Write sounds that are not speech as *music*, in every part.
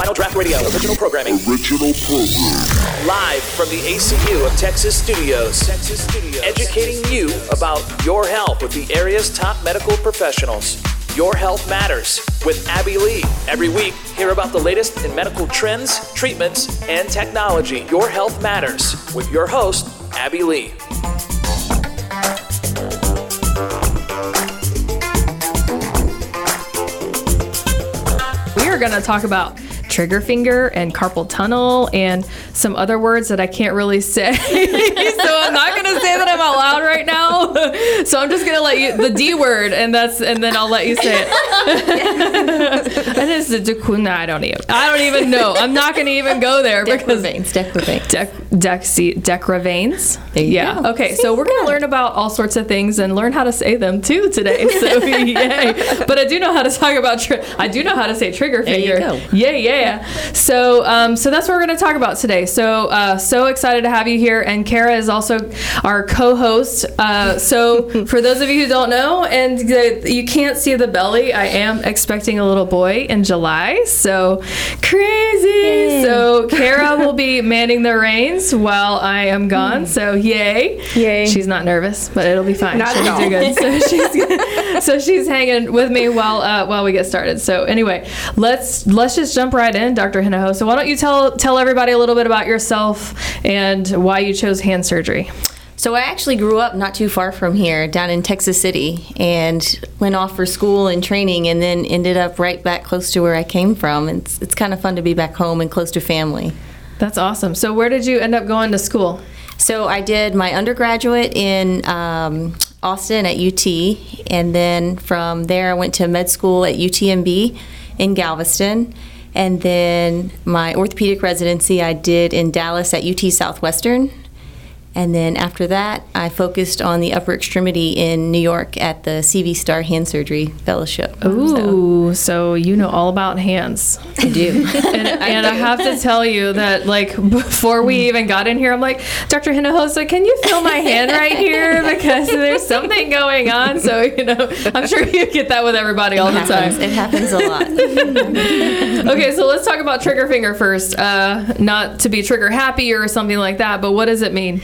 Vinyl Draft Radio, original programming. Original program. Live from the ACU of Texas Studios. Texas Studios. Educating you about your health with the area's top medical professionals. Your Health Matters with Abby Lee. Every week, hear about the latest in medical trends, treatments, and technology. Your Health Matters with your host, Abby Lee. We are going to talk about trigger finger and carpal tunnel and some other words that I can't really say. *laughs* so I'm not going to say that I'm out loud right now. *laughs* So I'm just going to let you the D word and that's and then I'll let you say it. *laughs* and it's the decuna. I don't even. I don't even know. I'm not going to even go there because Decravanes, decravanes. Dec, dexi, decravanes. There yeah. go. Okay. So we're going to learn about all sorts of things and learn how to say them too today. So yay! But I do know how to talk about. Tri- I do know how to say trigger finger. go. Yeah, yeah. So, um, so that's what we're going to talk about today. So, uh, so excited to have you here, and Kara is also our co-host. Uh, so, *laughs* for those of you who don't know, and the, you can't see the belly, I am expecting a little boy in July. So crazy! So, Kara will be manning the reins while I am gone. So, yay! Yay. She's not nervous, but it'll be fine. Not She'll at do all. good. So *laughs* she's so she's hanging with me while uh, while we get started. So anyway, let's let's just jump right in, Dr. Hinaho. So why don't you tell tell everybody a little bit about yourself and why you chose hand surgery? So I actually grew up not too far from here, down in Texas City, and went off for school and training, and then ended up right back close to where I came from. It's it's kind of fun to be back home and close to family. That's awesome. So where did you end up going to school? So I did my undergraduate in um, Austin at UT, and then from there I went to med school at UTMB in Galveston. And then my orthopedic residency I did in Dallas at UT Southwestern. And then after that, I focused on the upper extremity in New York at the CV Starr Hand Surgery Fellowship. So, Ooh, so you know all about hands. I do. *laughs* and, and I have to tell you that, like, before we even got in here, I'm like, Dr. Hinojosa, can you feel my hand right here? Because there's something going on. So, you know, I'm sure you get that with everybody all the happens. time. It happens a lot. *laughs* Okay, so let's talk about trigger finger first. Uh, not to be trigger happy or something like that, but what does it mean?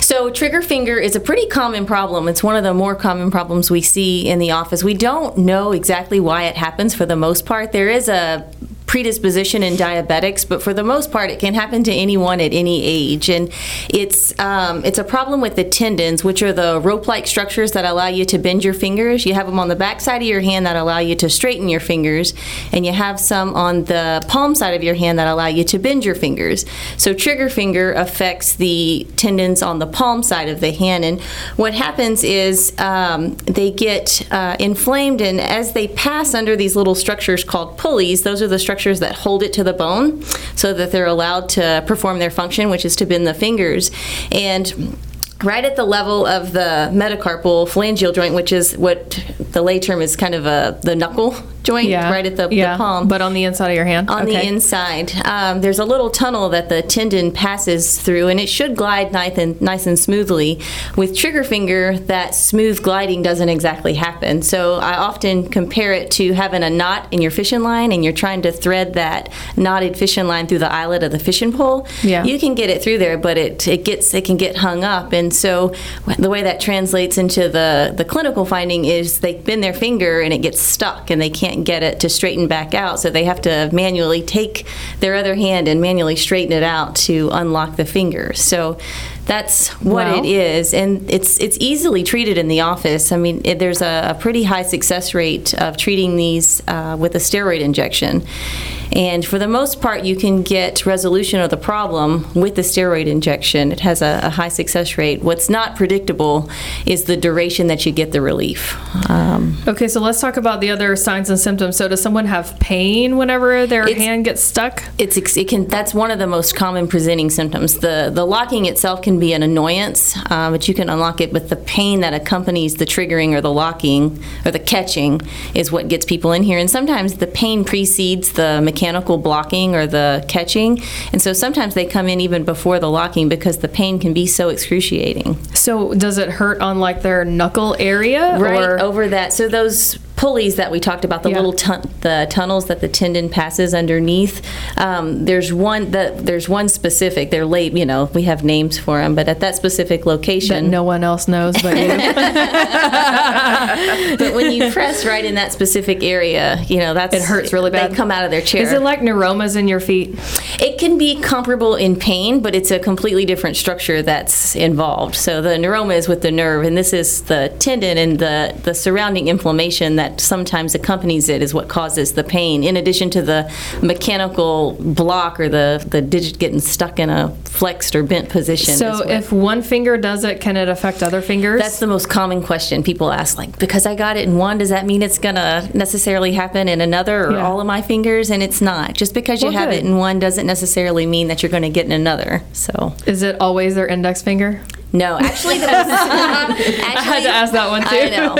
So, trigger finger is a pretty common problem. It's one of the more common problems we see in the office. We don't know exactly why it happens for the most part. There is a predisposition in diabetics, but for the most part, it can happen to anyone at any age. And it's um, it's a problem with the tendons, which are the rope-like structures that allow you to bend your fingers. You have them on the back side of your hand that allow you to straighten your fingers, and you have some on the palm side of your hand that allow you to bend your fingers. So trigger finger affects the tendons on the palm side of the hand, and what happens is um, they get uh, inflamed, and as they pass under these little structures called pulleys, those are the structures that hold it to the bone, so that they're allowed to perform their function, which is to bend the fingers, and right at the level of the metacarpal phalangeal joint, which is what the lay term is kind of a the knuckle joint, right at the, yeah, the palm. But on the inside of your hand? On the inside, um, there's a little tunnel that the tendon passes through, and it should glide nice and nice and smoothly. With trigger finger, that smooth gliding doesn't exactly happen. So I often compare it to having a knot in your fishing line, and you're trying to thread that knotted fishing line through the eyelet of the fishing pole. Yeah. You can get it through there, but it it gets it can get hung up, and so the way that translates into the the clinical finding is they bend their finger and it gets stuck, and they can't get it to straighten back out, so they have to manually take their other hand and manually straighten it out to unlock the finger. So that's what Wow. it is, and it's it's easily treated in the office. I mean, it, there's a, a pretty high success rate of treating these uh, with a steroid injection. And for the most part, you can get resolution of the problem with the steroid injection. It has a, a high success rate. What's not predictable is the duration that you get the relief. Um, Okay, so let's talk about the other signs and symptoms. So, does someone have pain whenever their hand gets stuck? it's it can that's one of the most common presenting symptoms. The the locking itself can be an annoyance, uh, but you can unlock it. But the pain that accompanies the triggering or the locking or the catching is what gets people in here. And sometimes the pain precedes the mechanical blocking or the catching, and so sometimes they come in even before the locking because the pain can be so excruciating. So, does it hurt on like their knuckle area? Right Or, over that. So those pulleys that we talked about, the Yeah. little tun- the tunnels that the tendon passes underneath. Um, there's one that there's one specific. They're late, you know, we have names for them, but at that specific that location, no one else knows but you. *laughs* but when you press right in that specific area, you know that's It hurts really bad. They come out of their chair. Is it like neuromas in your feet? It can be comparable in pain, but it's a completely different structure that's involved. So the neuroma is with the nerve, and this is the tendon, and the, the surrounding inflammation that sometimes accompanies it is what causes the pain, in addition to the mechanical block or the, the digit getting stuck in a flexed or bent position. So if one finger does it, can it affect other fingers? that's the most common question people ask. Like, because I got it in one, does that mean it's gonna necessarily happen in another or Yeah. all of my fingers? And it's not. Just because you Well, have good. it in one doesn't necessarily mean that you're going to get in another. So. Is it always their index finger? No, actually, the most, actually, I had to ask that one too. I know.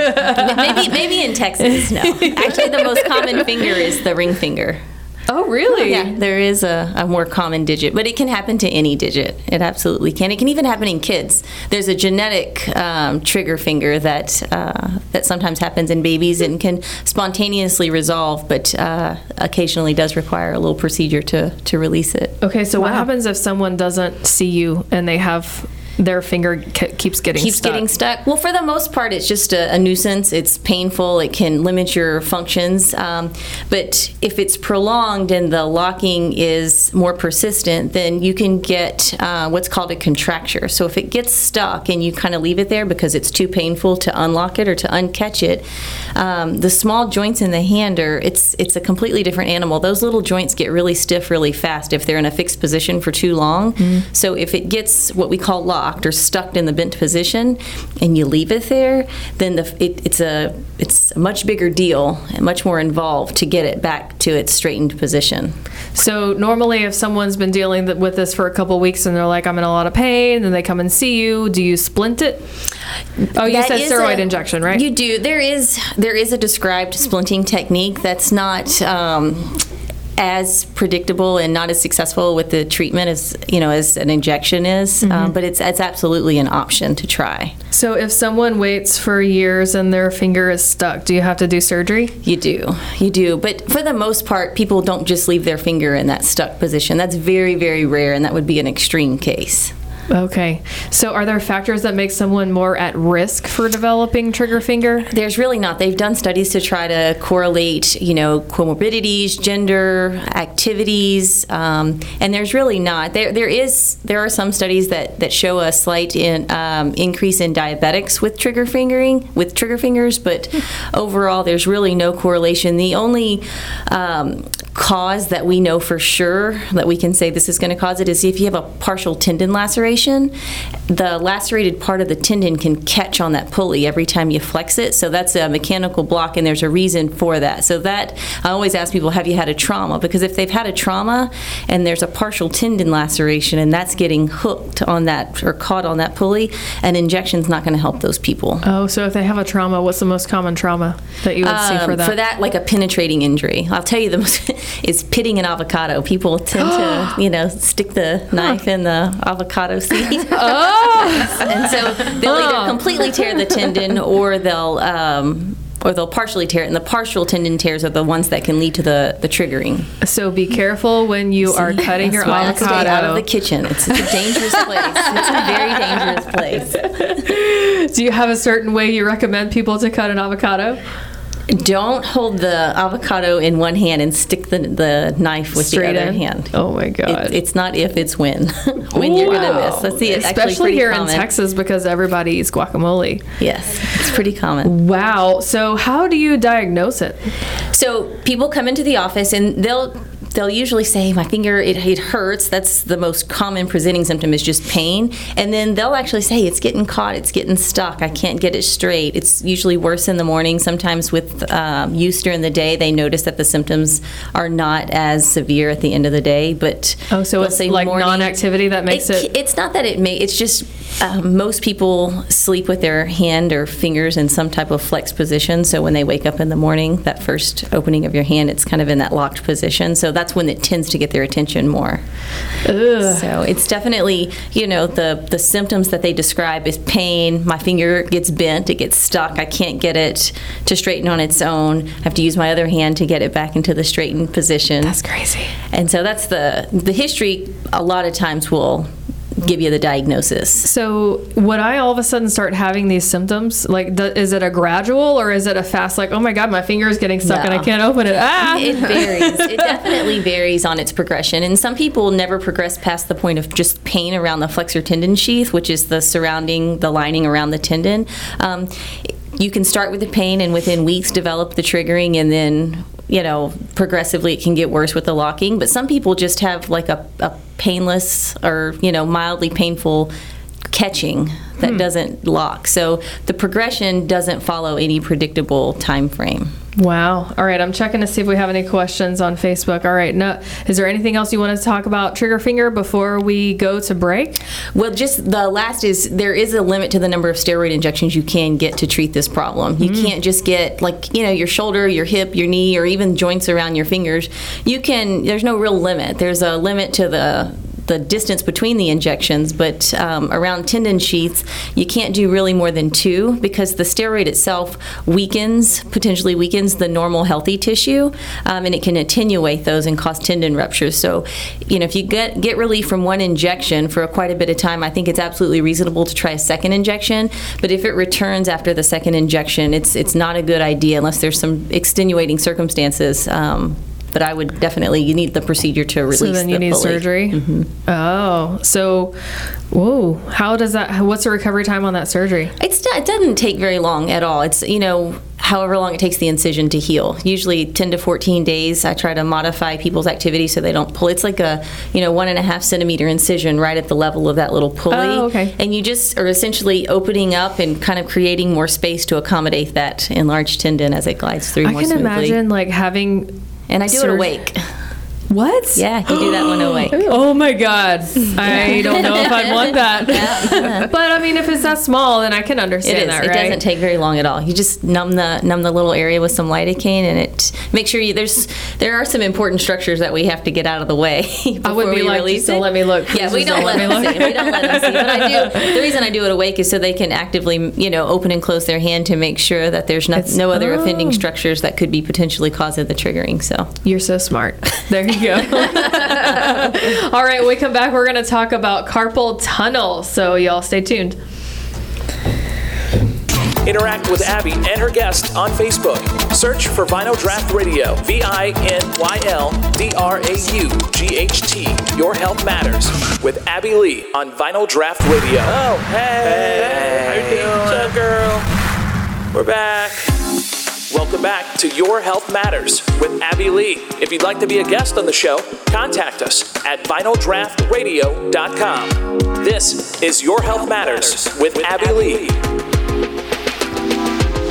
Maybe, maybe in Texas, no. Actually, the most common finger is the ring finger. Oh, really? Yeah, there is a, a more common digit, but it can happen to any digit. It absolutely can. It can even happen in kids. There's a genetic um, trigger finger that uh, that sometimes happens in babies and can spontaneously resolve, but uh, occasionally does require a little procedure to to release it. Okay, so what happens if someone doesn't see you and they have their finger ke- keeps getting keeps stuck? getting stuck. Well, for the most part, it's just a, a nuisance. It's painful. It can limit your functions. Um, but if it's prolonged and the locking is more persistent, then you can get uh, what's called a contracture. So if it gets stuck and you kind of leave it there because it's too painful to unlock it or to uncatch it, um, the small joints in the hand are it's it's a completely different animal. Those little joints get really stiff really fast if they're in a fixed position for too long. So if it gets what we call locked or stuck in the bent position, and you leave it there, then the, it, it's a it's a much bigger deal and much more involved to get it back to its straightened position. So normally, if someone's been dealing with this for a couple weeks and they're like, "I'm in a lot of pain," then they come and see you. Do you splint it? Oh, you That said steroid a- injection, right? You do. There is there is a described splinting technique that's not. Um, as predictable and not as successful with the treatment as you know as an injection is, Mm-hmm. um, but it's it's absolutely an option to try. so if someone waits for years and their finger is stuck, do you have to do surgery? You do, you do. But for the most part, people don't just leave their finger in that stuck position. That's very, very rare, and that would be an extreme case. Okay. So are there factors that make someone more at risk for developing trigger finger? There's really not. They've done studies to try to correlate, you know, comorbidities, gender, activities, um, and there's really not. There, there is. There are some studies that, that show a slight in, um, increase in diabetics with trigger fingering, with trigger fingers, but *laughs* overall, there's really no correlation. The only um, cause that we know for sure that we can say this is going to cause it is if you have a partial tendon laceration, the lacerated part of the tendon can catch on that pulley every time you flex it. So that's a mechanical block, and there's a reason for that. So that I always ask people, have you had a trauma? Because if they've had a trauma and there's a partial tendon laceration and that's getting hooked on that or caught on that pulley, an injection's not going to help those people. Oh, so if they have a trauma, what's the most common trauma that you would see for Um, that? For that, like a penetrating injury. I'll tell you the most is pitting an avocado. People tend to, *gasps* you know, stick the knife in the avocado seed. *laughs* oh, *laughs* and so they'll either completely tear the tendon or they'll um, or they'll partially tear it. And the partial tendon tears are the ones that can lead to the, the triggering. so be careful when you are cutting your I stay avocado. out of the kitchen. It's, it's a dangerous place. It's a very dangerous place. *laughs* Do you have a certain way you recommend people to cut an avocado? Don't hold the avocado in one hand and stick the, the knife with Straight the other in? hand. Oh my god. It, it's not if, it's when. *laughs* when you're going to miss. That's the, it's Especially here common. in Texas because everybody eats guacamole. Yes, it's pretty common. Wow. So how do you diagnose it? So people come into the office and they'll they'll usually say my finger it, it hurts. That's the most common presenting symptom is just pain. And then they'll actually say it's getting caught it's getting stuck i can't get it straight. It's usually worse in the morning. Sometimes with um, use during the day they notice that the symptoms are not as severe at the end of the day but Oh, so it's like morning- non-activity that makes it- it's not that it may it's just um, most people sleep with their hand or fingers in some type of flex position. So when they wake up in the morning that first opening of your hand it's kind of in that locked position. So that's when it tends to get their attention more. So it's definitely, you know, the the symptoms that they describe is pain. My finger gets bent, it gets stuck. I can't get it to straighten on its own. I have to use my other hand to get it back into the straightened position. That's crazy. And so that's the the history. A lot of times will give you the diagnosis. So would I all of a sudden start having these symptoms? Like, th- is it a gradual or is it a fast? Like, oh my god, my finger is getting stuck and I can't open it. Ah! It varies. *laughs* it definitely varies on its progression. And some people never progress past the point of just pain around the flexor tendon sheath, which is the surrounding, the lining around the tendon. Um, you can start with the pain and within weeks develop the triggering and then you know progressively it can get worse with the locking but some people just have like a, a painless or you know mildly painful catching that hmm. doesn't lock so the progression doesn't follow any predictable time frame Wow. All right, I'm checking to see if we have any questions on Facebook. All right. No, is there anything else you want to talk about trigger finger before we go to break? Well, just the last is there is a limit to the number of steroid injections you can get to treat this problem. You hmm. can't just get like you know your shoulder, your hip, your knee, or even joints around your fingers. You can. There's no real limit. There's a limit to the the distance between the injections, but um, around tendon sheaths, you can't do really more than two because the steroid itself weakens, potentially weakens the normal healthy tissue, um, and it can attenuate those and cause tendon ruptures. So, you know, if you get get relief from one injection for quite a bit of time, I think it's absolutely reasonable to try a second injection. But if it returns after the second injection, it's it's not a good idea unless there's some extenuating circumstances. Um, but I would definitely you need the procedure to release. So then you the need fully. surgery. Mm-hmm. Oh, so, whoa. How does that? What's the recovery time on that surgery? It's it doesn't take very long at all. It's you know however long it takes the incision to heal. Usually 10 to 14 days. I try to modify people's activity so they don't pull. It's like a you know one and a half centimeter incision right at the level of that little pulley. Oh, okay. And you just are essentially opening up and kind of creating more space to accommodate that enlarged tendon as it glides through I can smoothly. imagine like having. And I do it surg- awake. What? Yeah, you do that one awake. *gasps* Oh my God. I don't know if I'd want that. *laughs* but I mean, if it's that small, then I can understand that, It right? doesn't take very long at all. You just numb the numb the little area with some lidocaine, and it make sure you there's there are some important structures that we have to get out of the way before *laughs* I would be we like, release it. let me look. Yeah, we don't, let me them look. see. We don't let them see. But I do. *laughs* The reason I do it awake is so they can actively, you know, open and close their hand to make sure that there's no, no other oh. offending structures that could be potentially causing the triggering. So. You're so smart. There you go. *laughs* All right, when we come back, we're going to talk about carpal tunnel. So, y'all stay tuned. Interact with Abby and her guest on Facebook. Search for Vinyl Draft Radio. V I N Y L D R A U G H T. Your health matters with Abby Lee on Vinyl Draft Radio. Oh, hey. How you doing? What's up, girl? We're back. Welcome back to Your Health Matters with Abby Lee. If you'd like to be a guest on the show, contact us at vinyldraftradio.com. This is Your Health Matters with Abby Lee.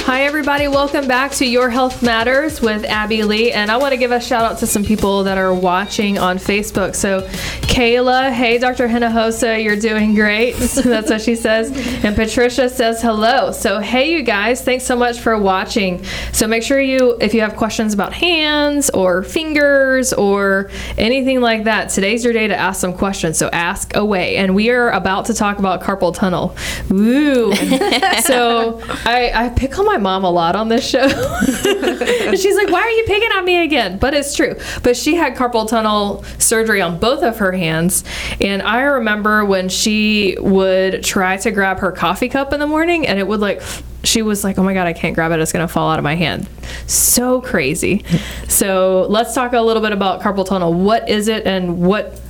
Hi, everybody. Welcome back to Your Health Matters with Abby Lee. And I want to give a shout out to some people that are watching on Facebook. So, Kayla, hey, Dr. Hinojosa, you're doing great. *laughs* That's what she says. And Patricia says hello. So, hey, you guys, thanks so much for watching. So, make sure you, if you have questions about hands or fingers or anything like that, today's your day to ask some questions. So, ask away. And we are about to talk about carpal tunnel. Woo. *laughs* so, I, I pick on my mom a lot on this show. and *laughs* she's like, Why are you picking on me again? But it's true. But she had carpal tunnel surgery on both of her hands. And I remember when she would try to grab her coffee cup in the morning and it would like, she was like, Oh my God, I can't grab it. It's going to fall out of my hand. So crazy. So let's talk a little bit about carpal tunnel. What is it and what?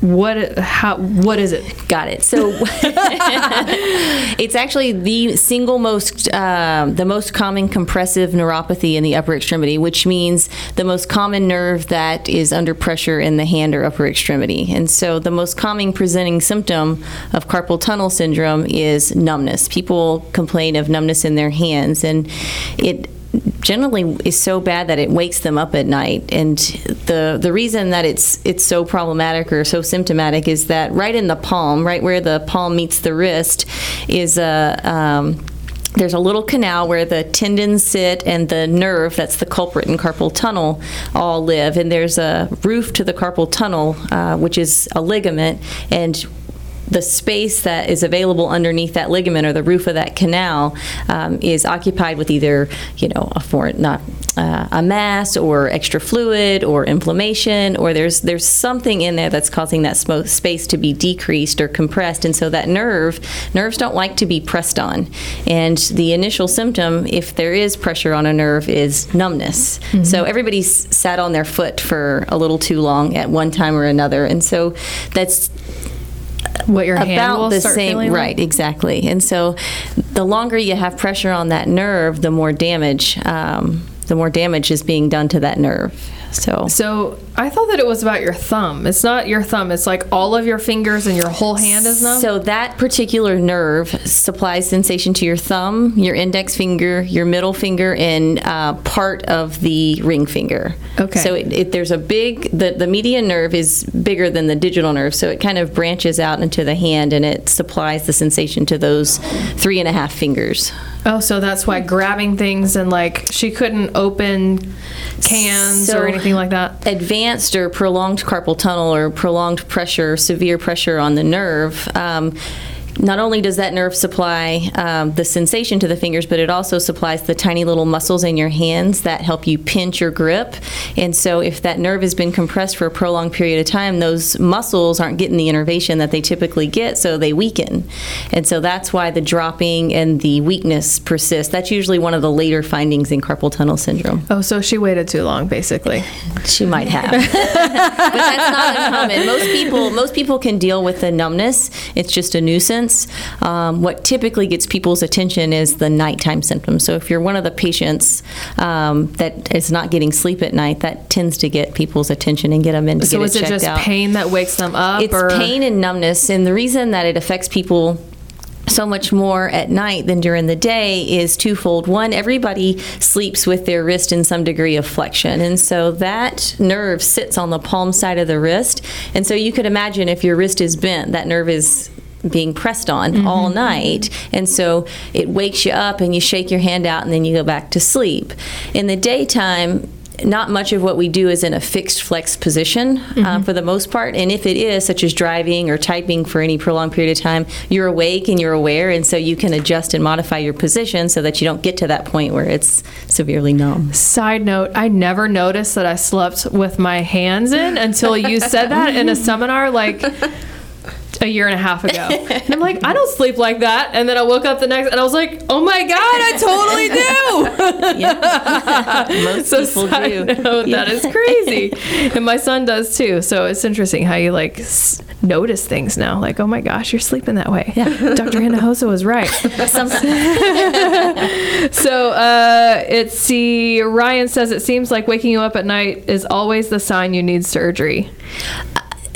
What how what is it? Got it. So *laughs* it's actually the single most, um, the most common compressive neuropathy in the upper extremity, which means the most common nerve that is under pressure in the hand or upper extremity. And so the most common presenting symptom of carpal tunnel syndrome is numbness. People complain of numbness in their hands, and it generally is so bad that it wakes them up at night. And the the reason that it's it's so problematic or so symptomatic is that right in the palm, right where the palm meets the wrist, is a um, there's a little canal where the tendons sit and the nerve, that's the culprit in carpal tunnel, all live. And there's a roof to the carpal tunnel, uh, which is a ligament. And the space that is available underneath that ligament or the roof of that canal um, is occupied with either, you know, a foreign, not uh, a mass or extra fluid or inflammation, or there's there's something in there that's causing that space to be decreased or compressed, and so that nerve nerves don't like to be pressed on, and the initial symptom, if there is pressure on a nerve, is numbness. So everybody's sat on their foot for a little too long at one time or another, and so that's What your about the same like? right exactly and so the longer you have pressure on that nerve the more damage um, the more damage is being done to that nerve so So I thought that it was about your thumb. It's not your thumb. It's like all of your fingers and your whole hand is numb. So that particular nerve supplies sensation to your thumb, your index finger, your middle finger, and uh, part of the ring finger. Okay. So it, it, there's a big the the median nerve is bigger than the digital nerve, so it kind of branches out into the hand, and it supplies the sensation to those three and a half fingers. Oh, so that's why grabbing things and like she couldn't open cans So- or anything like that. advanced or prolonged carpal tunnel or prolonged pressure, severe pressure on the nerve, um, not only does that nerve supply um, the sensation to the fingers, but it also supplies the tiny little muscles in your hands that help you pinch your grip. And so, if that nerve has been compressed for a prolonged period of time, those muscles aren't getting the innervation that they typically get, so they weaken. And so, that's why the dropping and the weakness persist. That's usually one of the later findings in carpal tunnel syndrome. Oh, so she waited too long, basically. *laughs* She might have, *laughs* but that's not uncommon. Most people, most people can deal with the numbness. It's just a nuisance. Um, what typically gets people's attention is the nighttime symptoms. So if you're one of the patients um, that is not getting sleep at night, that tends to get people's attention and get them in to So get is it it just out. pain that wakes them up? It's or pain and numbness, and the reason that it affects people so much more at night than during the day is twofold. One, everybody sleeps with their wrist in some degree of flexion, and so that nerve sits on the palm side of the wrist. And so you could imagine if your wrist is bent, that nerve is being pressed on all night and so it wakes you up and you shake your hand out and then you go back to sleep in the daytime not much of what we do is in a fixed flex position uh, for the most part. And if it is, such as driving or typing for any prolonged period of time, you're awake and you're aware. And so you can adjust and modify your position so that you don't get to that point where it's severely numb. Side note, I never noticed that I slept with my hands in until you said that in a *laughs* seminar like a year and a half ago. And I'm like, I don't sleep like that. And then I woke up the next and I was like, oh my God, I totally do. *laughs* Most so people do. note, that is crazy. and my son does too. So it's interesting how you like s- notice things now. Like, oh my gosh, you're sleeping that way. Yeah. Dr. Hinojosa was right. *laughs* So uh, it's see. Ryan says it seems like waking you up at night is always the sign you need surgery.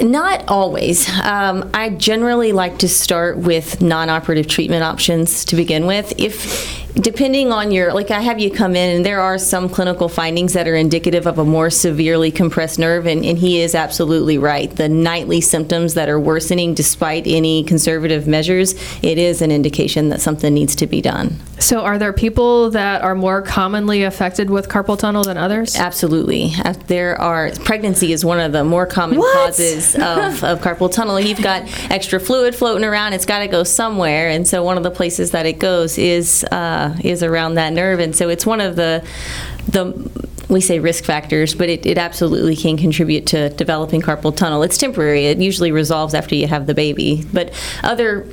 Not always. Um, I generally like to start with non-operative treatment options to begin with. If depending on your like I have you come in and there are some clinical findings that are indicative of a more severely compressed nerve and, and he is absolutely right. The nightly symptoms that are worsening despite any conservative measures, it is an indication that something needs to be done. So are there people that are more commonly affected with carpal tunnel than others? Absolutely. There are, pregnancy is one of the more common What? causes of, of carpal tunnel. You've got extra fluid floating around, it's got to go somewhere. And so one of the places that it goes is, uh, is around that nerve. And so it's one of the, the, we say risk factors, but it, it absolutely can contribute to developing carpal tunnel. It's temporary. It usually resolves after you have the baby. But other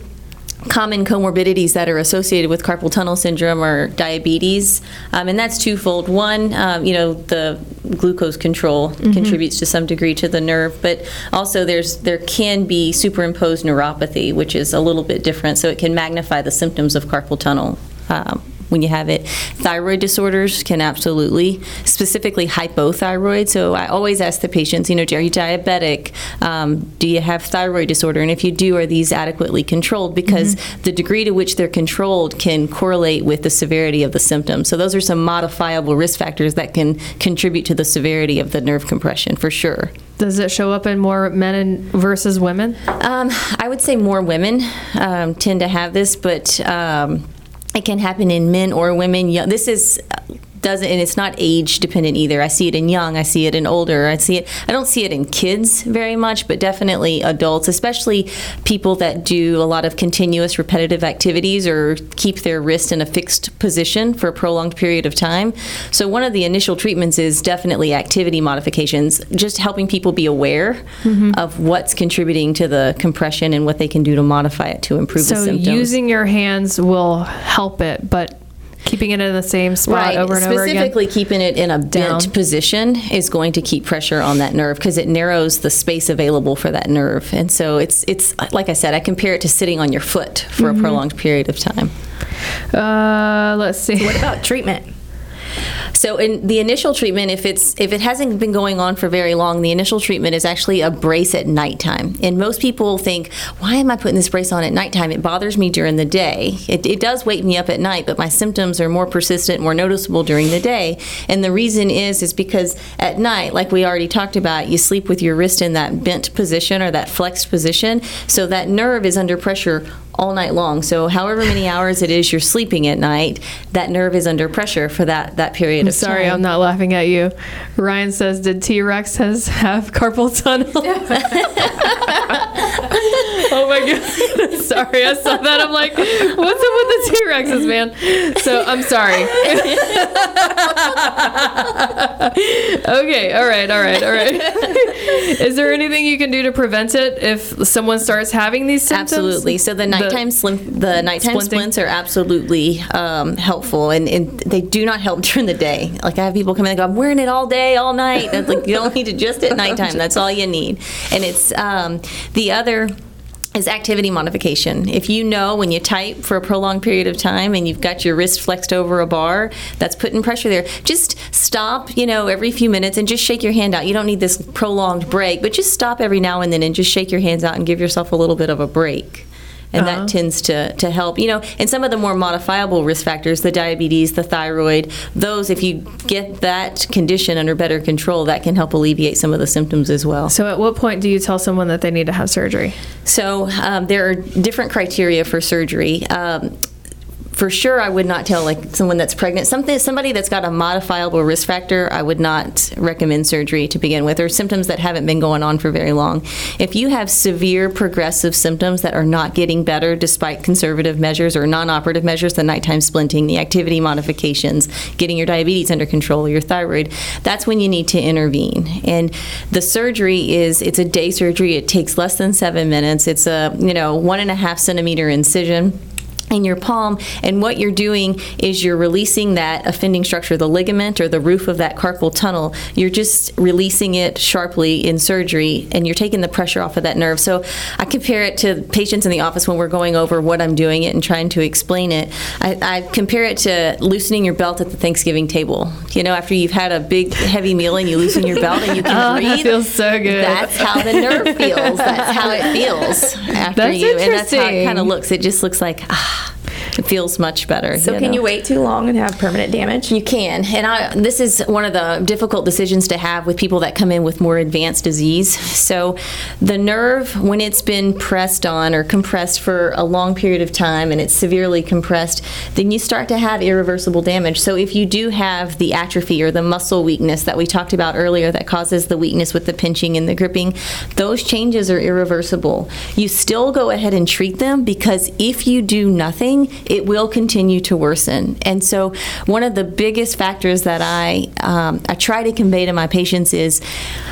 common comorbidities that are associated with carpal tunnel syndrome are diabetes, um, and that's twofold. One, um, you know, the glucose control contributes to some degree to the nerve, but also there's there can be superimposed neuropathy, which is a little bit different. So it can magnify the symptoms of carpal tunnel. Um, when you have it. Thyroid disorders can absolutely, specifically hypothyroid. So I always ask the patients, you know, are you diabetic? Um, do you have thyroid disorder? And if you do, are these adequately controlled? Because the degree to which they're controlled can correlate with the severity of the symptoms. So those are some modifiable risk factors that can contribute to the severity of the nerve compression for sure. Does it show up in more men and versus women? Um, I would say more women um, tend to have this, but um, It can happen in men or women. This is doesn't and it's not age dependent either. I see it in young, I see it in older. I see it I don't see it in kids very much, but definitely adults, especially people that do a lot of continuous repetitive activities or keep their wrist in a fixed position for a prolonged period of time. So one of the initial treatments is definitely activity modifications, just helping people be aware mm-hmm. of what's contributing to the compression and what they can do to modify it to improve the So symptoms. using your hands will help it, but keeping it in the same spot over and over again. Specifically, keeping it in a bent Down. position is going to keep pressure on that nerve because it narrows the space available for that nerve. And so it's it's like I said, I compare it to sitting on your foot for Mm-hmm. a prolonged period of time. Uh, let's see. What about treatment? So in the initial treatment, if it's if it hasn't been going on for very long, the initial treatment is actually a brace at nighttime. And most people think, why am I putting this brace on at nighttime? It bothers me during the day. It, it does wake me up at night, but my symptoms are more persistent, more noticeable during the day. And the reason is is because at night, like we already talked about, you sleep with your wrist in that bent position or that flexed position, so that nerve is under pressure all night long. So however many hours it is you're sleeping at night, that nerve is under pressure for that that period I'm of sorry, time. I'm not laughing at you. Ryan says, "Did T Rex has have carpal tunnel?" *laughs* oh my god! *laughs* sorry, I saw that. I'm like, what's up with the T Rexes, man? So I'm sorry. *laughs* okay, all right, all right, all right. Is there anything you can do to prevent it if someone starts having these symptoms? Absolutely. So the nighttime slim, the nighttime splinting? splints are absolutely um, helpful, and, and they do not help *laughs* during the day. Like I have people come in and go, "I'm wearing it all day, all night." That's like you don't need it just at nighttime. That's all you need. And it's um, the other is activity modification. If you know when you type for a prolonged period of time and you've got your wrist flexed over a bar, that's putting pressure there. Just stop, you know, every few minutes and just shake your hand out. You don't need this prolonged break, but just stop every now and then and just shake your hands out and give yourself a little bit of a break. And Uh-huh. that tends to, to help. You know, and some of the more modifiable risk factors, the diabetes, the thyroid, those, if you get that condition under better control, that can help alleviate some of the symptoms as well. So at what point do you tell someone that they need to have surgery? So um, there are different criteria for surgery. Um, for sure, I would not tell like someone that's pregnant, something somebody that's got a modifiable risk factor. I would not recommend surgery to begin with, or symptoms that haven't been going on for very long. If you have severe progressive symptoms that are not getting better despite conservative measures or non-operative measures, the nighttime splinting, the activity modifications, getting your diabetes under control, your thyroid, that's when you need to intervene. And the surgery is it's a day surgery. It takes less than seven minutes. It's a you know one and a half centimeter incision in your palm and what you're doing is you're releasing that offending structure the ligament or the roof of that carpal tunnel. You're just releasing it sharply in surgery and you're taking the pressure off of that nerve. So i compare it to patients in the office when we're going over what i'm doing it and trying to explain it. I, I compare it to loosening your belt at the thanksgiving table. You know after you've had a big heavy meal and you loosen your belt and you can *laughs* Oh, breathe that feels so good. that's how the nerve feels. That's how it feels *laughs* after That's you and that's how it kind of looks. It just looks like ah it feels much better. So can know? you wait too long and have permanent damage? You can, and I, this is one of the difficult decisions to have with people that come in with more advanced disease. So, the nerve, when it's been pressed on or compressed for a long period of time and it's severely compressed, then you start to have irreversible damage. So, if you do have the atrophy or the muscle weakness that we talked about earlier that causes the weakness with the pinching and the gripping, those changes are irreversible. You still go ahead and treat them because if you do nothing, it will continue to worsen. And so, one of the biggest factors that I um, I try to convey to my patients is,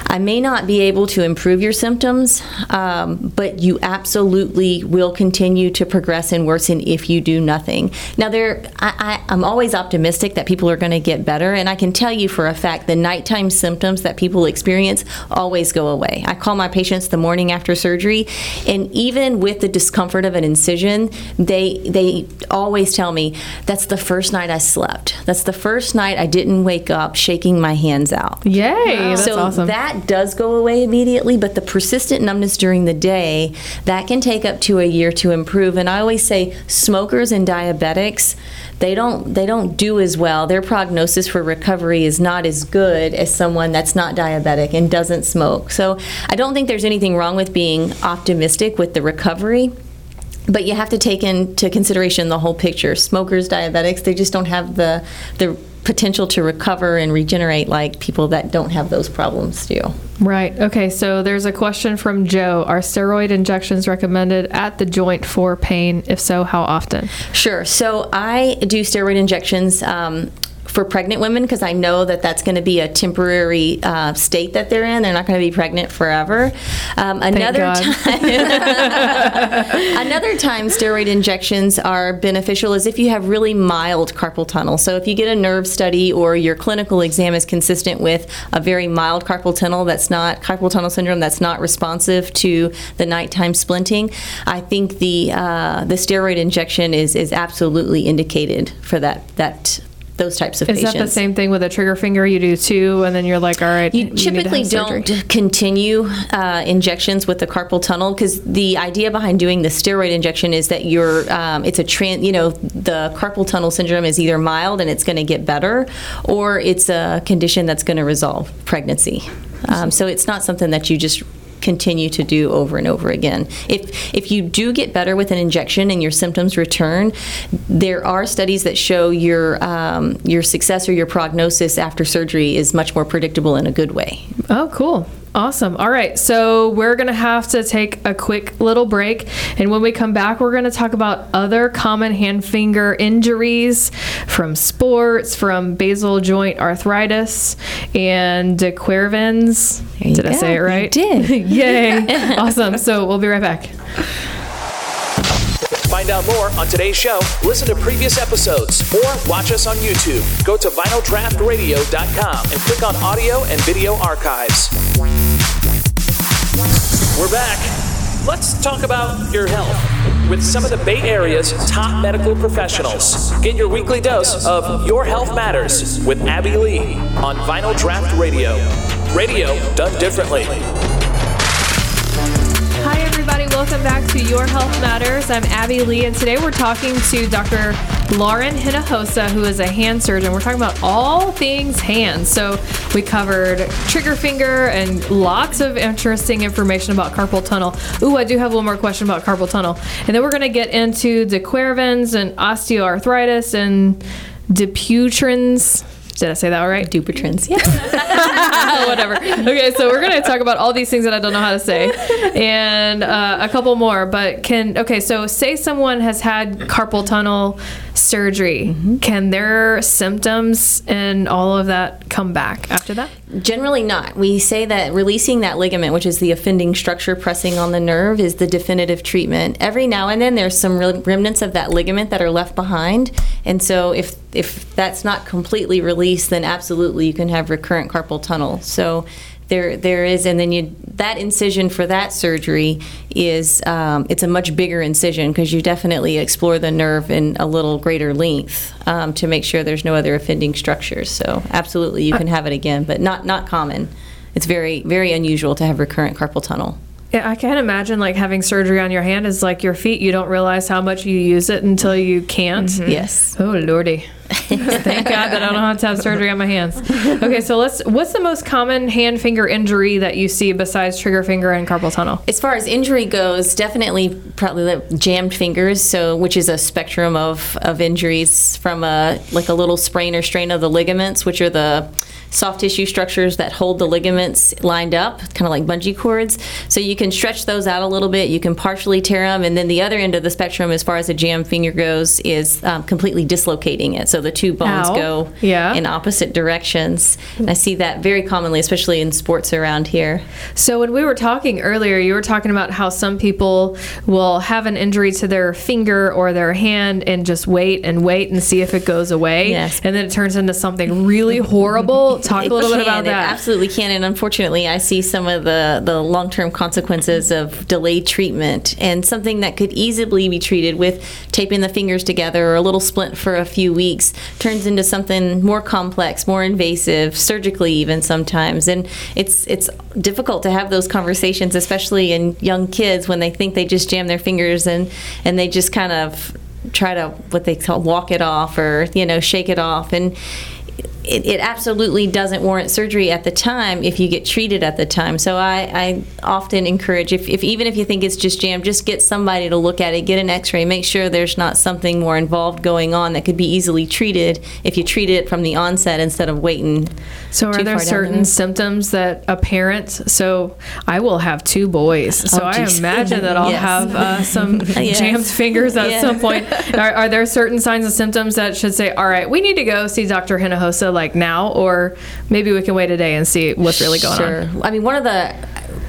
I may not be able to improve your symptoms, um, but you absolutely will continue to progress and worsen if you do nothing. Now, there, I, I, I'm always optimistic that people are going to get better, and I can tell you for a fact the nighttime symptoms that people experience always go away. I call my patients the morning after surgery, and even with the discomfort of an incision, they they always tell me that's the first night I slept. That's the first night I didn't wake up shaking my hands out. Yay, that's so awesome. that does go away immediately, but the persistent numbness during the day that can take up to a year to improve. And I always say smokers and diabetics, they don't they don't do as well. Their prognosis for recovery is not as good as someone that's not diabetic and doesn't smoke. So I don't think there's anything wrong with being optimistic with the recovery. But you have to take into consideration the whole picture. Smokers, diabetics, they just don't have the the potential to recover and regenerate like people that don't have those problems do. Right. Okay. So there's a question from Joe. Are steroid injections recommended at the joint for pain? If so, how often? Sure. So I do steroid injections. Um, for pregnant women, because I know that that's going to be a temporary uh, state that they're in. They're not going to be pregnant forever. Um, another time, *laughs* another time, steroid injections are beneficial is if you have really mild carpal tunnel. So if you get a nerve study or your clinical exam is consistent with a very mild carpal tunnel that's not carpal tunnel syndrome that's not responsive to the nighttime splinting, I think the uh, the steroid injection is is absolutely indicated for that that those types of Is patients. that the same thing with a trigger finger? You do two, and then you're like, all right. You to typically don't continue uh, injections with the carpal tunnel because the idea behind doing the steroid injection is that you're um, it's a trans, you know the carpal tunnel syndrome is either mild and it's going to get better or it's a condition that's going to resolve pregnancy. Um, so it's not something that you just continue to do over and over again. If if you do get better with an injection and your symptoms return, there are studies that show your um, your success or your prognosis after surgery is much more predictable in a good way. Oh, cool. Awesome. All right. So we're going to have to take a quick little break. And when we come back, we're going to talk about other common hand finger injuries from sports, from basal joint arthritis, and de Quervain's. There you Did I say it You right? did. *laughs* Yay. *laughs* awesome. So we'll be right back. Find out more on today's show, listen to previous episodes, or watch us on YouTube. Go to vinyldraftradio.com and click on audio and video archives. We're back. Let's talk about your health with some of the Bay Area's top medical professionals. Get your weekly dose of Your Health Matters with Abby Lee on Vinyl Draft Radio. Radio done differently. Everybody. Welcome back to Your Health Matters. I'm Abby Lee, and today we're talking to Dr. Lauren Hinojosa, who is a hand surgeon. We're talking about all things hands. So we covered trigger finger and lots of interesting information about carpal tunnel. Ooh, I do have one more question about carpal tunnel. And then we're going to get into de Quervain's and osteoarthritis and Dupuytren's. Did I say that all right? Dupuytren's, yeah. *laughs* whatever. Okay, so we're gonna talk about all these things that I don't know how to say, and uh, a couple more. But can okay, so say someone has had carpal tunnel surgery, can their symptoms and all of that come back after that? Generally not. We say that releasing that ligament, which is the offending structure pressing on the nerve, is the definitive treatment. Every now and then there's some remnants of that ligament that are left behind. And so if if that's not completely released, then absolutely you can have recurrent carpal tunnel. So there there is and then you that incision for that surgery is um, it's a much bigger incision because you definitely explore the nerve in a little greater length um, to make sure there's no other offending structures so absolutely you can have it again but not not common it's very very unusual to have recurrent carpal tunnel Yeah, I can't imagine like having surgery on your hand is like your feet. You don't realize how much you use it until you can't. yes Oh lordy. *laughs* Thank God that I don't have to have surgery on my hands. Okay, so let's. What's the most common hand finger injury that you see besides trigger finger and carpal tunnel? As far as injury goes, definitely probably jammed fingers, so which is a spectrum of, of injuries from a like a little sprain or strain of the ligaments, which are the soft tissue structures that hold the ligaments lined up, kind of like bungee cords. So you can stretch those out a little bit. You can partially tear them, and then the other end of the spectrum, as far as a jammed finger goes, is um, completely dislocating it. So the two bones Ow. go Yeah. in opposite directions. And I see that very commonly, especially in sports around here. So when we were talking earlier, you were talking about how some people will have an injury to their finger or their hand and just wait and wait and see if it goes away. Yes. And then it turns into something really horrible. Talk It a little bit about It that. absolutely can, and unfortunately, I see some of the the long term consequences of delayed treatment, and something that could easily be treated with taping the fingers together or a little splint for a few weeks turns into something more complex, more invasive, surgically even sometimes, and it's it's difficult to have those conversations, especially in young kids when they think they just jam their fingers and and they just kind of try to what they call walk it off or you know shake it off. And it, it absolutely doesn't warrant surgery at the time if you get treated at the time. So I, I often encourage if, if even if you think it's just jammed, just get somebody to look at it, get an X-ray, make sure there's not something more involved going on that could be easily treated if you treat it from the onset instead of waiting. So, are there down the certain symptoms that a parent? So, I will have two boys, so Oh, I imagine that I'll Yes. have uh, some *laughs* Yes. jammed fingers at Yeah. some point. Are, are there certain signs and symptoms that should say, "All right, we need to go see Dr. Hinojosa like now," or maybe we can wait a day and see what's really going sure. on? I mean, one of the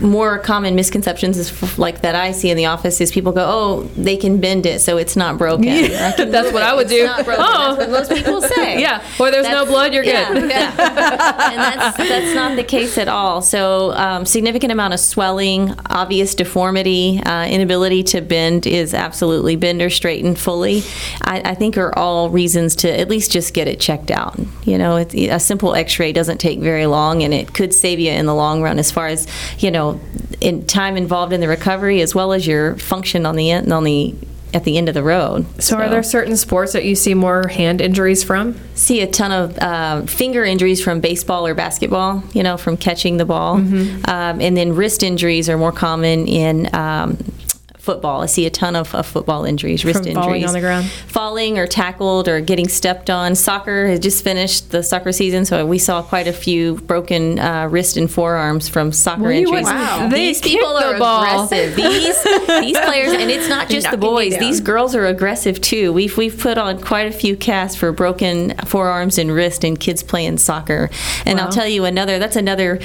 more common misconceptions is f- like that I see in the office is people go, "Oh, they can bend it, so it's not broken." Can *laughs* That's what it, I would it's do. not broken." Oh. That's what most people say. *laughs* Yeah, or there's no blood, you're yeah, good. yeah. *laughs* and that's that's not the case at all. So, um, significant amount of swelling, obvious deformity, uh, inability to bend is absolutely bend or straighten fully. I, I think are all reasons to at least just get it checked out. You know, it's, a simple X-ray doesn't take very long, and it could save you in the long run as far as you know, in time involved in the recovery as well as your function on the end on the at the end of the road. So, are there certain sports that you see more hand injuries from? see a ton of uh, finger injuries from baseball or basketball, you know, from catching the ball. Mm-hmm. Um, and then wrist injuries are more common in um, football. I see a ton of, of football injuries, wrist From injuries. falling on the ground? Falling or tackled or getting stepped on. Soccer has just finished the soccer season, so we saw quite a few broken uh, wrist and forearms from soccer Well, injuries. Wow. These people the are ball. aggressive. These these players, and it's not *laughs* just the boys. These girls are aggressive too. We've we've put on quite a few casts for broken forearms and wrist in kids playing soccer. And I'll tell you another. That's another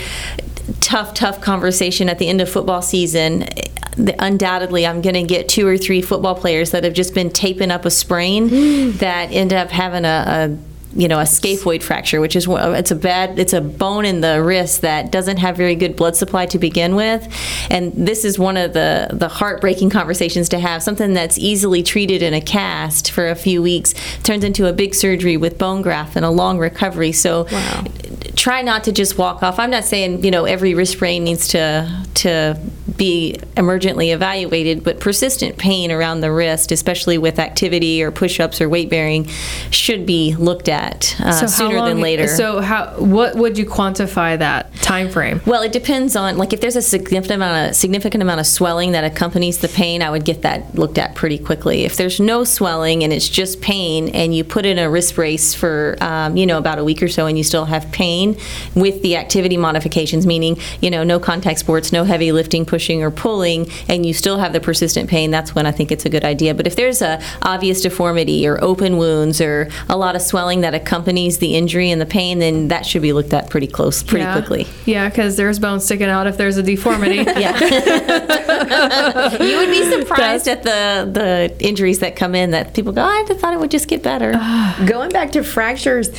tough, tough conversation at the end of football season. The- Undoubtedly, I'm going to get two or three football players that have just been taping up a sprain mm. that end up having a. a you know, a scaphoid fracture, which is it's a bad, it's a bone in the wrist that doesn't have very good blood supply to begin with, and this is one of the the heartbreaking conversations to have. Something that's easily treated in a cast for a few weeks turns into a big surgery with bone graft and a long recovery. So, try not to just walk off. I'm not saying you know every wrist sprain needs to to be emergently evaluated, but persistent pain around the wrist, especially with activity or push-ups or weight bearing, should be looked at uh, sooner than later. So, how what would you quantify that time frame? Well, it depends on like if there's a significant amount of significant amount of swelling that accompanies the pain, I would get that looked at pretty quickly. If there's no swelling and it's just pain, and you put in a wrist brace for um, you know about a week or so, and you still have pain with the activity modifications, meaning you know no contact sports, no heavy lifting, pushing or pulling, and you still have the persistent pain, that's when I think it's a good idea. But if there's a obvious deformity or open wounds or a lot of swelling that accompanies the injury and the pain, then that should be looked at pretty close, pretty yeah. quickly. Yeah, because there's bones sticking out if there's a deformity. *laughs* Yeah. *laughs* you would be surprised at the the injuries that come in that people go, oh, I thought it would just get better. *sighs* Going back to fractures,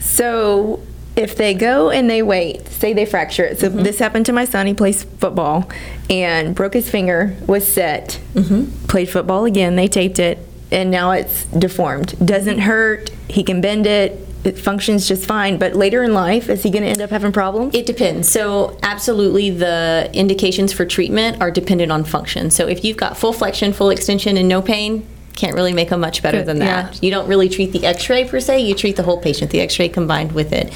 so if they go and they wait, say they fracture it. So mm-hmm. this happened to my son. He plays football and broke his finger, was set, mm-hmm. played football again. They taped it, and now it's deformed. Doesn't mm-hmm. hurt. He can bend it. It functions just fine. But later in life, is he going to end up having problems? It depends. So, absolutely, the indications for treatment are dependent on function. So, if you've got full flexion, full extension, and no pain, can't really make them much better than that. yeah. You don't really treat the x ray per se, you treat the whole patient, the x ray combined with it.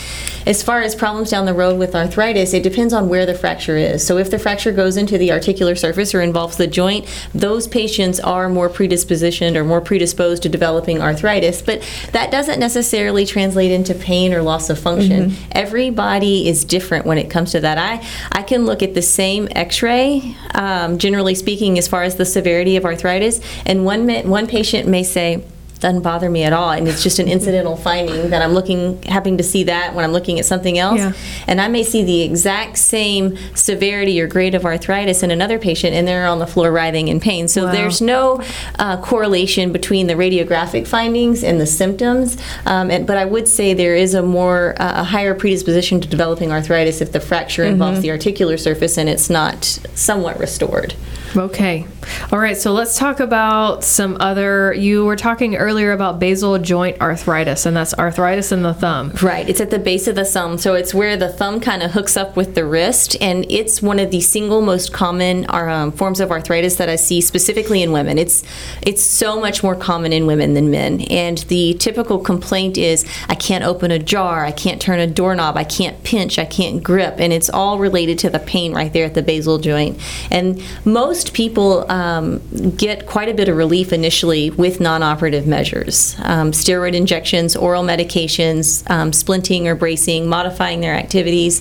As far as problems down the road with arthritis, it depends on where the fracture is. So, if the fracture goes into the articular surface or involves the joint, those patients are more predispositioned or more predisposed to developing arthritis. But that doesn't necessarily translate into pain or loss of function. Everybody is different when it comes to that. I, I can look at the same x ray, um, generally speaking, as far as the severity of arthritis, and one, one patient may say, doesn't bother me at all and it's just an incidental finding that i'm looking happening to see that when i'm looking at something else Yeah. and i may see the exact same severity or grade of arthritis in another patient and they're on the floor writhing in pain so Wow. there's no uh, correlation between the radiographic findings and the symptoms um, and, but i would say there is a more uh, a higher predisposition to developing arthritis if the fracture involves the articular surface and it's not somewhat restored Okay. All right. So let's talk about some other. You were talking earlier earlier about basal joint arthritis, and that's arthritis in the thumb. Right. It's at the base of the thumb. So it's where the thumb kind of hooks up with the wrist. And it's one of the single most common um, forms of arthritis that I see specifically in women. It's, it's so much more common in women than men. And the typical complaint is I can't open a jar, I can't turn a doorknob, I can't pinch, I can't grip. And it's all related to the pain right there at the basal joint. And most people um, get quite a bit of relief initially with non operative measures um, steroid injections, oral medications, um, splinting or bracing, modifying their activities.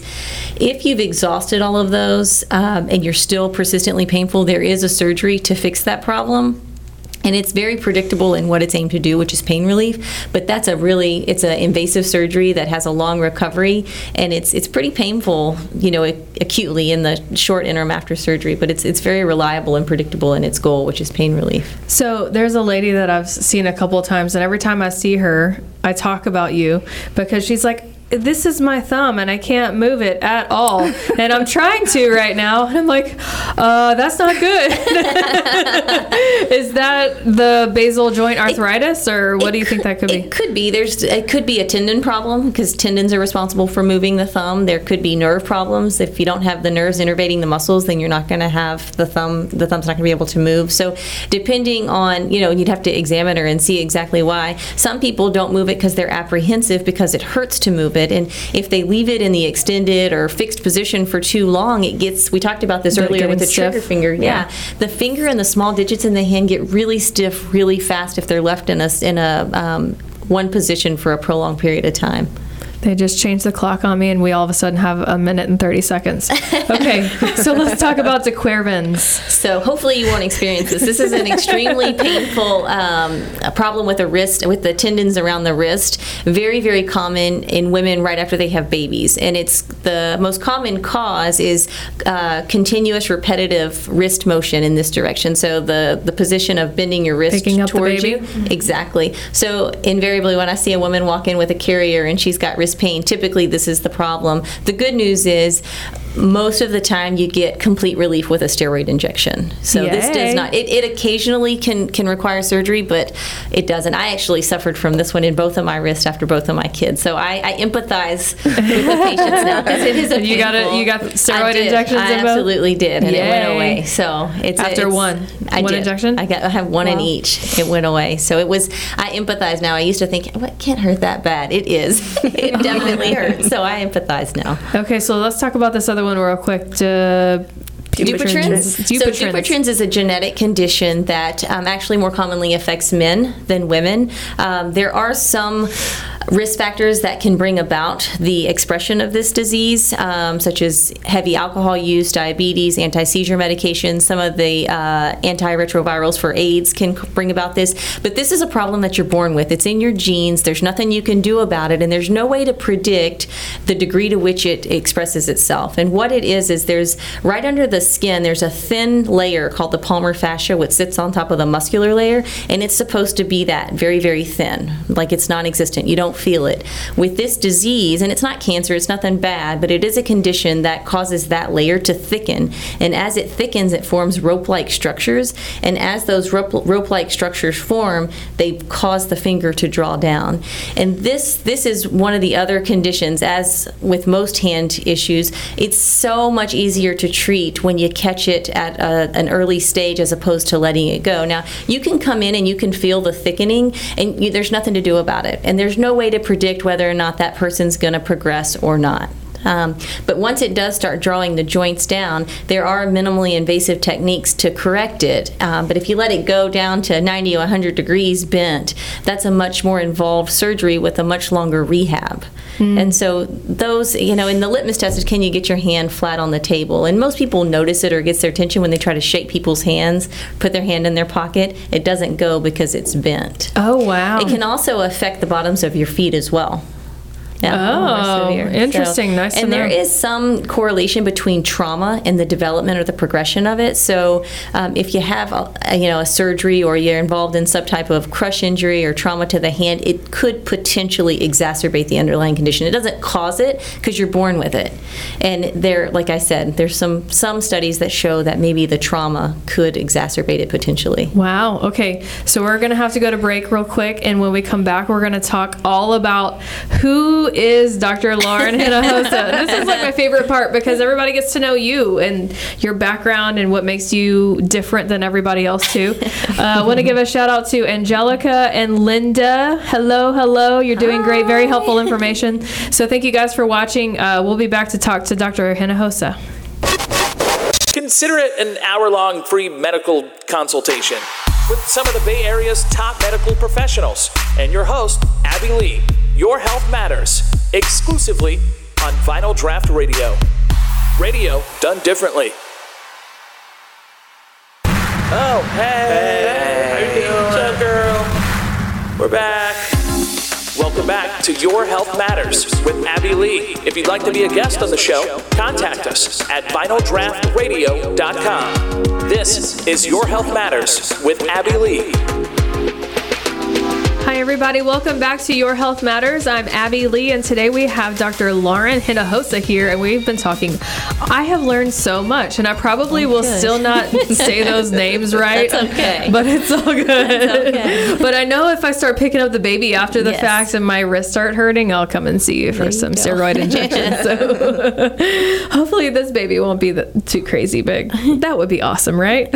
If you've exhausted all of those um, and you're still persistently painful, there is a surgery to fix that problem and it's very predictable in what it's aimed to do which is pain relief. But that's a really it's an invasive surgery that has a long recovery. And it's it's pretty painful you know acutely in the short interim after surgery. But it's it's very reliable and predictable in its goal which is pain relief. So there's a lady that I've seen a couple of times. And every time I see her I talk about you because she's like this is my thumb and I can't move it at all. and I'm trying to right now. And I'm like, uh, that's not good. *laughs* is that the basal joint arthritis or what do you think that could be? It could be. There's it could be a tendon problem because tendons are responsible for moving the thumb. There could be nerve problems. If you don't have the nerves innervating the muscles, then you're not going to have the thumb the thumb's not going to be able to move. So depending on, you know, you'd have to examine her and see exactly why. Some people don't move it because they're apprehensive because it hurts to move it it. And if they leave it in the extended or fixed position for too long, it gets, we talked about this earlier with the stiff. trigger finger. Yeah. yeah. The finger and the small digits in the hand get really stiff really fast if they're left in a, in a um, one position for a prolonged period of time. They just changed the clock on me, and we all of a sudden have a minute and 30 seconds. *laughs* Okay, so let's talk about de Quervain's. So hopefully you won't experience this. This is an extremely painful um, problem with the wrist, with the tendons around the wrist. Very, very common in women right after they have babies, and it's the most common cause is uh, continuous repetitive wrist motion in this direction. So the the position of bending your wrist Picking towards the you. Exactly. So invariably, when I see a woman walk in with a carrier and she's got wrist pain, typically this is the problem. The good news is most of the time you get complete relief with a steroid injection. So Yay. this does not. It, it, occasionally can can require surgery, but it doesn't. I actually suffered from this one in both of my wrists after both of my kids, so I, I empathize with the patients now because it is a *laughs* you got it. You got steroid injections. I absolutely did, and Yay. it went away. So it's after it's, one. I one did. injection. I got. I have one wow. in each. It went away. So it was. I empathize now. I used to think, what can't hurt that bad? It is. *laughs* it definitely *laughs* hurts. So I empathize now. Okay, so let's talk about this other one real quick uh, Dupuytren's. Dupuytren's. So Dupuytren's is a genetic condition that um, actually more commonly affects men than women. Um, there are some risk factors that can bring about the expression of this disease, um, such as heavy alcohol use, diabetes, anti seizure medications. Some of the uh, antiretrovirals for AIDS can bring about this. But this is a problem that you're born with. It's in your genes. There's nothing you can do about it, and there's no way to predict the degree to which it expresses itself. And what it is is there's right under the skin there's a thin layer called the palmar fascia, which sits on top of the muscular layer, and it's supposed to be that very very thin, like it's non-existent. You don't feel it. With this disease, and it's not cancer, it's nothing bad, but it is a condition that causes that layer to thicken. And as it thickens, it forms rope like structures. And as those rope like structures form, they cause the finger to draw down. And this, this is one of the other conditions, as with most hand issues, it's so much easier to treat when you catch it at a, an early stage as opposed to letting it go. Now, you can come in and you can feel the thickening, and you, there's nothing to do about it. And there's no way to predict whether or not that person's going to progress or not. Um, but once it does start drawing the joints down, there are minimally invasive techniques to correct it. Um, but if you let it go down to 90 or 100 degrees bent, that's a much more involved surgery with a much longer rehab. Mm. And so those, you know, in the litmus test is can you get your hand flat on the table? And most people notice it or gets their attention when they try to shake people's hands, put their hand in their pocket. It doesn't go because it's bent. Oh wow! It can also affect the bottoms of your feet as well Yeah, Oh, interesting. Nice And there is some correlation between trauma and the development or the progression of it. So, um, if you have, a, a, you know, a surgery or you're involved in some type of crush injury or trauma to the hand, it could potentially exacerbate the underlying condition. It doesn't cause it because you're born with it. And there, like I said, there's some some studies that show that maybe the trauma could exacerbate it potentially. Wow. Okay. So we're going to have to go to break real quick. And when we come back, we're going to talk all about who is Dr. Lauren *laughs* Hinojosa. this is like my favorite part because everybody gets to know you and your background and what makes you different than everybody else, too. Uh, I want to give a shout out to Angelica and Linda. Hello, hello. You're doing great. Very helpful information. So thank you guys for watching. Uh, we'll be back to talk to Dr. Hinojosa. Consider it an hour long free medical consultation with some of the Bay Area's top medical professionals and your host, Abby Lee. Your health matters exclusively on Vinyl Draft Radio. Radio done differently. Oh, hey. How you doing? Girl? We're back. Welcome back to Your Health Matters with Abby Lee. If you'd like to be a guest on the show, contact us at vinyldraftradio.com. This is Your Health Matters with Abby Lee. Hi, everybody. Welcome back to Your Health Matters. I'm Abby Lee, and today we have Dr. Lauren Hinojosa here, and we've been talking. I have learned so much, and I probably will good. still not *laughs* say those names right. That's okay. But it's all good. okay. But I know if I start picking up the baby after the Yes. fact and my wrists start hurting, I'll come and see you for some steroid *laughs* injections. So *laughs* hopefully this baby won't be the, too crazy big. That would be awesome, right?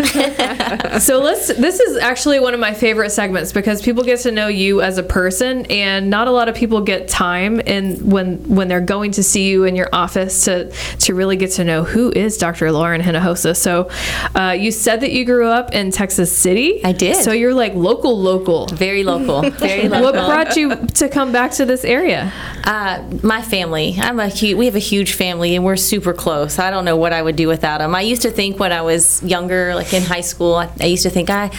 so let's this is actually one of my favorite segments because people get to know you as a person and not a lot of people get time and when when they're going to see you in your office to to really get to know who is Dr. Lauren Hinojosa. So uh, you said that you grew up in Texas City. I did. So you're like local local. Very local. *laughs* Very local. What brought you to come back to this area? Uh, my family. I'm a huge we have a huge family and we're super close. I don't know what I would do without them. I used to think when I was younger, like in high school, I, I used to think, I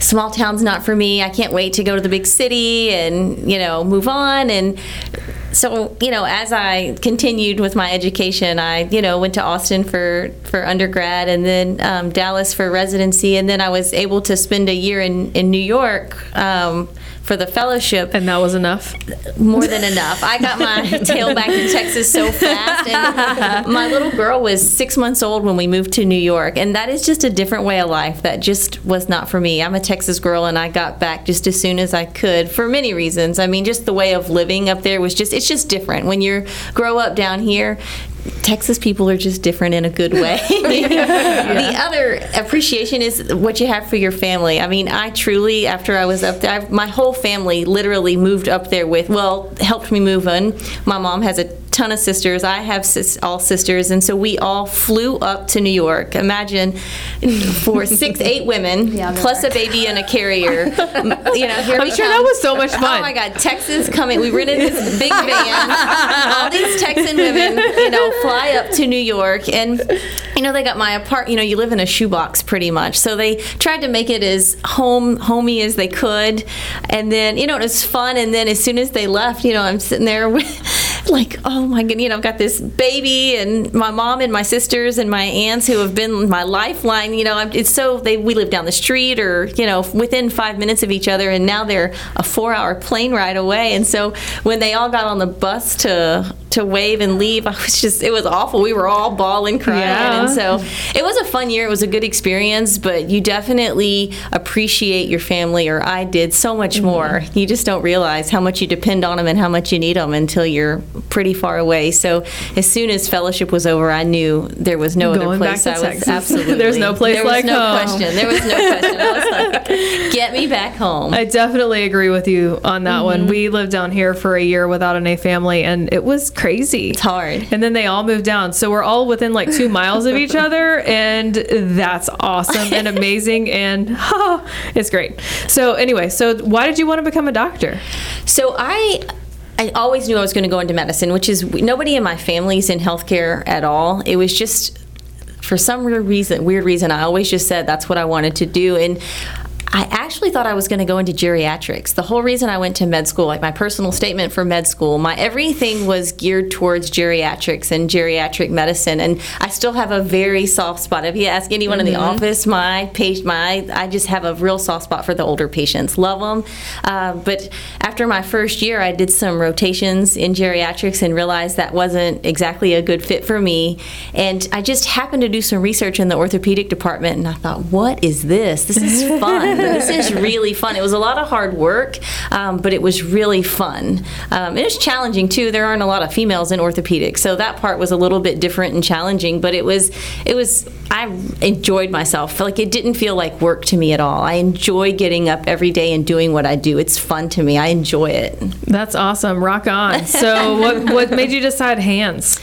small town's not for me. I can't wait to go to the big city and you know move on. And so you know, as I continued with my education, I you know went to Austin for for undergrad and then um, Dallas for residency, and then I was able to spend a year in in New York. Um, for the fellowship, And that was enough. more than enough. I got my *laughs* tail back in Texas so fast. And *laughs* my little girl was six months old when we moved to New York. And that is just a different way of life that just was not for me. I'm a Texas girl and I got back just as soon as I could for many reasons. I mean, just the way of living up there was just, it's just different. When you grow up down here, Texas people are just different in a good way. *laughs* the other appreciation is what you have for your family. I mean, I truly, after I was up there, I've, my whole family literally moved up there with, well, helped me move in. My mom has a ton of sisters. I have sis, all sisters, and so we all flew up to New York. Imagine for *laughs* six, eight women, plus a baby and a carrier. *laughs* You know, here I'm we sure come. that was so much oh fun. Oh my God, Texas coming. We rented this big van. All these Texan women, you know, fly up to New York, and you know they got my apart. You know, you live in a shoebox pretty much, so they tried to make it as home homey as they could, and then you know it was fun. And then as soon as they left, you know, I'm sitting there *laughs* with, like, oh my god, you know, I've got this baby and my mom and my sisters and my aunts who have been my lifeline. You know, it's so they we live down the street or you know within five minutes of each other, and now they're a four-hour plane ride away. And so when they all got on the bus to to wave and leave, I was just it was awful. We were all bawling, crying, Yeah. and so it was a fun year. It was a good experience, but you definitely appreciate your family, or I did so much Mm-hmm. more. You just don't realize how much you depend on them and how much you need them until you're pretty far away. So as soon as fellowship was over, I knew there was no other Going back place to I was Texas. *laughs* absolutely. There's no place there was like no home. question. There was no question. I was like, *laughs* get me back home. I definitely agree with you on that one. Mm-hmm. We lived down here for a year without an A family, and it was crazy. It's hard. And then they all moved down. So we're all within like two miles of each *laughs* other, and that's awesome and *laughs* amazing. And *laughs* it's great. So, anyway, so why did you want to become a doctor? So I I always knew I was going to go into medicine, which is nobody in my family's in healthcare at all. It was just for some weird reason, weird reason, I always just said that's what I wanted to do, and I actually thought I was going to go into geriatrics. The whole reason I went to med school, like my personal statement for med school, my everything was geared towards geriatrics and geriatric medicine. And I still have a very soft spot. If you ask anyone in the office, my patient, my I just have a real soft spot for the older patients. Love them. Uh, but after my first year, I did some rotations in geriatrics and realized that wasn't exactly a good fit for me. And I just happened to do some research in the orthopedic department, and I thought, what is this? This is *laughs* fun. This is really fun. It was a lot of hard work, um, but it was really fun. Um, it was challenging too. There aren't a lot of females in orthopedics, so that part was a little bit different and challenging. But it was, it was. I enjoyed myself. Like it didn't feel like work to me at all. I enjoy getting up every day and doing what I do. It's fun to me. I enjoy it. That's awesome. Rock on. So, *laughs* what what made you decide hands?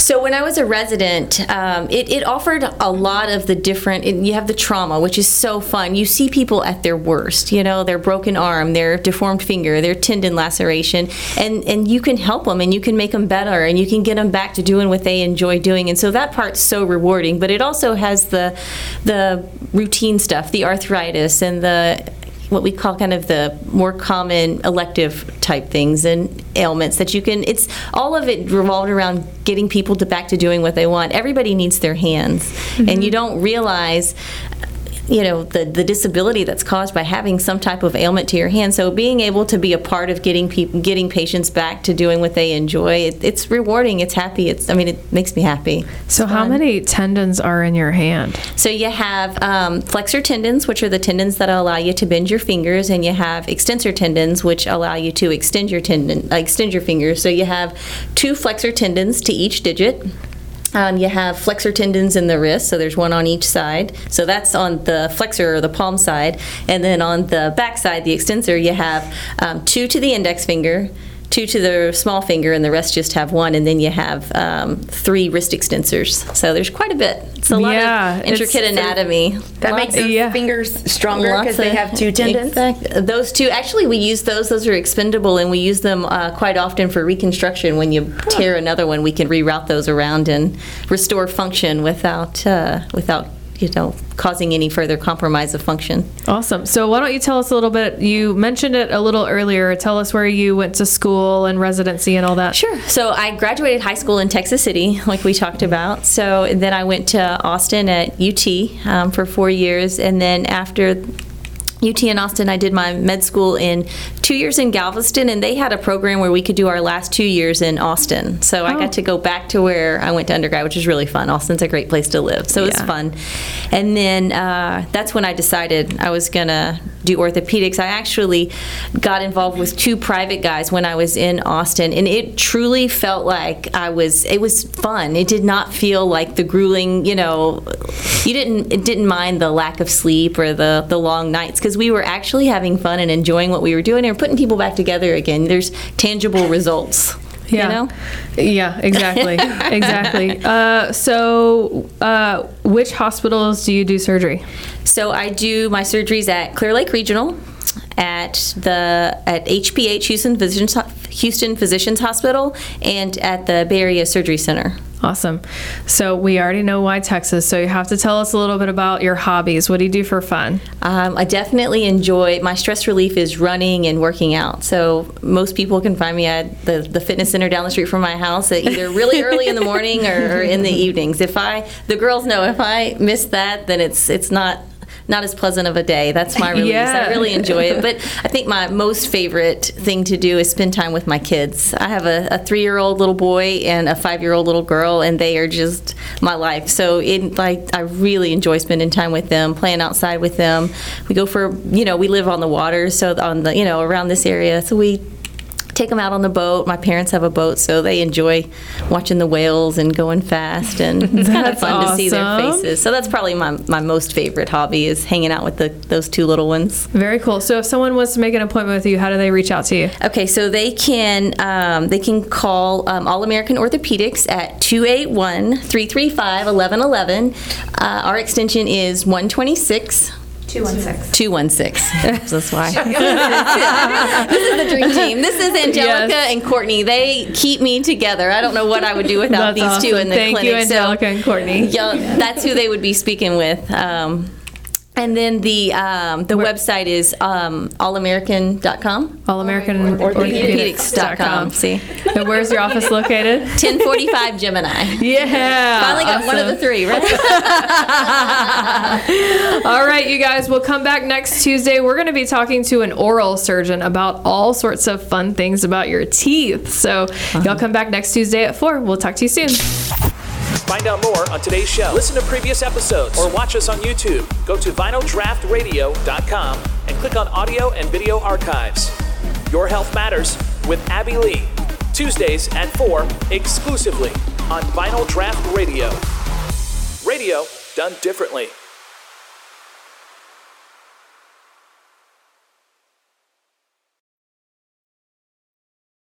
So when I was a resident, um, it, it offered a lot of the different. and you have the trauma, which is so fun. You see people at their worst. You know, their broken arm, their deformed finger, their tendon laceration, and and you can help them and you can make them better and you can get them back to doing what they enjoy doing. And so that part's so rewarding. But it also has the the routine stuff, the arthritis and the what we call kind of the more common elective type things and ailments that you can it's all of it revolved around getting people to back to doing what they want everybody needs their hands and you mm-hmm. don't realize you know the, the disability that's caused by having some type of ailment to your hand so being able to be a part of getting people getting patients back to doing what they enjoy it, it's rewarding it's happy it's i mean it makes me happy So, how many tendons are in your hand? so you have um, flexor tendons, which are the tendons that allow you to bend your fingers, and you have extensor tendons, which allow you to extend your tendon, uh, extend your fingers. So you have two flexor tendons to each digit. Um, you have flexor tendons in the wrist, so there's one on each side. So that's on the flexor or the palm side, and then on the back side, the extensor, you have um, two to the index finger, two to the small finger, and the rest just have one. And then you have um, three wrist extensors. So there's quite a bit. It's a lot Yeah, of intricate anatomy. That Lots makes those Yeah. fingers stronger because they have two tendons. Exact- Those two, actually, we use those. Those are expendable, and we use them uh, quite often for reconstruction. When you tear another one, we can reroute those around and restore function without uh, without you know causing any further compromise of function. Awesome. So, why don't you tell us a little bit? You mentioned it a little earlier. Tell us where you went to school and residency and all that. Sure. So I graduated high school in Texas City, like we talked about. So then I went to Austin at UT um, for four years, and then after. UT in Austin, I did my med school in two years in Galveston, and they had a program where we could do our last two years in Austin. So I Oh. got to go back to where I went to undergrad, which is really fun. Austin's a great place to live, so it was fun. And then uh, that's when I decided I was gonna do orthopedics. I actually got involved with two private guys when I was in Austin, and it truly felt like I was. It was fun. It did not feel like the grueling. You know, you didn't. It didn't mind the lack of sleep or the the long nights because we were actually having fun and enjoying what we were doing and putting people back together again. There's tangible results. Yeah. You know. Yeah, exactly. *laughs* exactly. Uh, so, uh, which hospitals do you do surgery? So I do my surgeries at Clear Lake Regional, at the at HPH Houston Physicians Houston Physicians Hospital, and at the Bay Area Surgery Center. Awesome. So, we already know why Texas. So, you have to tell us a little bit about your hobbies. What do you do for fun? Um, I definitely enjoy my stress relief is running and working out. So most people can find me at the, the fitness center down the street from my house at either really *laughs* early in the morning or, or in the evenings. If I the girls know if I miss that, then it's it's not not as pleasant of a day. That's my release. Yeah. I really enjoy it. *laughs* But I think my most favorite thing to do is spend time with my kids. I have a, a three year old little boy and a five year old little girl, and they are just my life. So it like I really enjoy spending time with them, playing outside with them. We go for you know we live on the water, so on the you know around this area, so we take them out on the boat. My parents have a boat, so they enjoy watching the whales and going fast, and *laughs* it's kind of fun to see their faces. So that's probably my, my most favorite hobby is hanging out with the, those two little ones. Very cool. So, if someone wants to make an appointment with you, how do they reach out to you? Okay, so they can um, they can call um, All American Orthopedics at 281-335-1111. Uh, our extension is 126. 216. 216. *laughs* That's why. *laughs* this is the dream team. This is Angelica Yes. and Courtney. They keep me together. I don't know what I would do without That's these two awesome. in the Thank clinic. you, Angelica and Courtney. Yeah, that's who they would be speaking with. Um, And then the um, the website is um, allamerican.com. All American Orthopedics.com. See, *laughs* And where's your office located? *laughs* 1045 Gemini. Yeah. Finally got one of the three, right? *laughs* All right, you guys, we'll come back next Tuesday. We're going to be talking to an oral surgeon about all sorts of fun things about your teeth. So, y'all come back next Tuesday at 4. We'll talk to you soon. Find out more on today's show. Listen to previous episodes or watch us on YouTube. Go to vinyldraftradio.com and click on audio and video archives. Your Health Matters with Abby Lee. Tuesdays at 4 exclusively on Vinyl Draft Radio. Radio done differently.